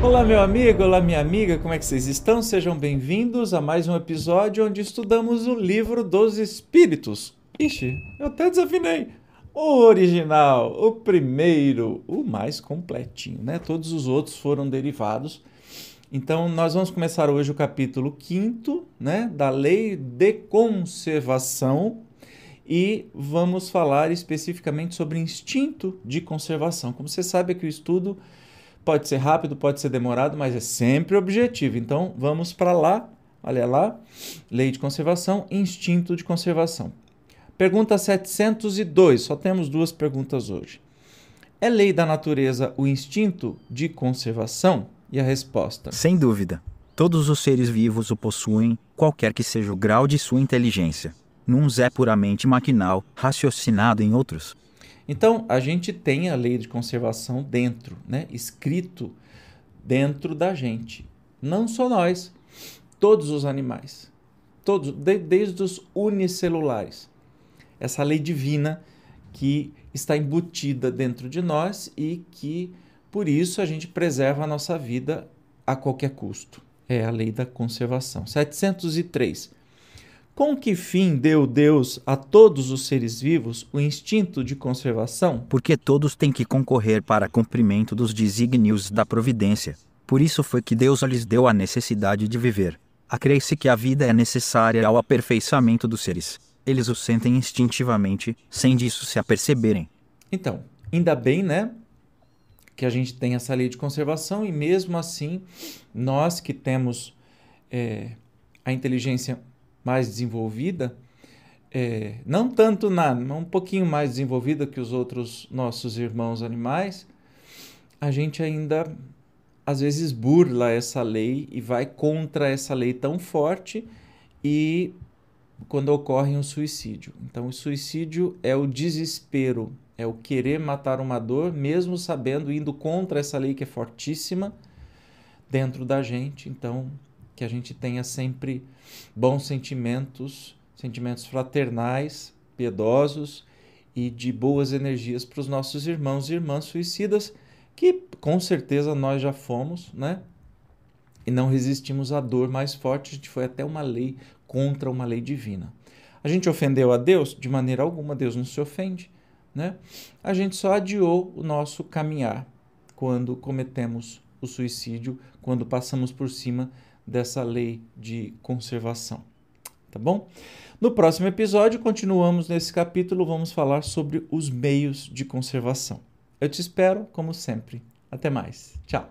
Olá, meu amigo, olá, minha amiga, como é que vocês estão? Sejam bem-vindos a mais um episódio onde estudamos o livro dos Espíritos. Ixi, eu até desafinei. O original, o primeiro, o mais completinho, né? Todos os outros foram derivados. Então, nós vamos começar hoje o capítulo 5 né, da Lei de Conservação e vamos falar especificamente sobre instinto de conservação. Como você sabe que o estudo pode ser rápido, pode ser demorado, mas é sempre objetivo. Então, vamos para lá. Olha lá, Lei de Conservação, Instinto de Conservação. Pergunta 702, só temos duas perguntas hoje. É lei da natureza o instinto de conservação? E a resposta? Sem dúvida. Todos os seres vivos o possuem, qualquer que seja o grau de sua inteligência. Nuns é puramente maquinal, raciocinado em outros. Então, a gente tem a lei de conservação dentro, né? escrito dentro da gente. Não só nós, todos os animais. Todos, de, desde os unicelulares. Essa lei divina que está embutida dentro de nós e que por isso a gente preserva a nossa vida a qualquer custo. É a lei da conservação. 703. Com que fim deu Deus a todos os seres vivos o instinto de conservação? Porque todos têm que concorrer para cumprimento dos desígnios da providência. Por isso foi que Deus lhes deu a necessidade de viver. Acrei-se que a vida é necessária ao aperfeiçoamento dos seres. Eles o sentem instintivamente, sem disso se aperceberem. Então, ainda bem, né? que a gente tem essa lei de conservação e mesmo assim nós que temos é, a inteligência mais desenvolvida, é, não tanto na, um pouquinho mais desenvolvida que os outros nossos irmãos animais, a gente ainda às vezes burla essa lei e vai contra essa lei tão forte e quando ocorre um suicídio. Então, o suicídio é o desespero é o querer matar uma dor, mesmo sabendo, indo contra essa lei que é fortíssima dentro da gente. Então, que a gente tenha sempre bons sentimentos, sentimentos fraternais, piedosos e de boas energias para os nossos irmãos e irmãs suicidas, que com certeza nós já fomos, né? E não resistimos à dor mais forte, a gente foi até uma lei contra uma lei divina. A gente ofendeu a Deus? De maneira alguma, Deus não se ofende né? A gente só adiou o nosso caminhar quando cometemos o suicídio quando passamos por cima dessa lei de conservação. Tá bom? No próximo episódio, continuamos nesse capítulo, vamos falar sobre os meios de conservação. Eu te espero, como sempre. Até mais. Tchau.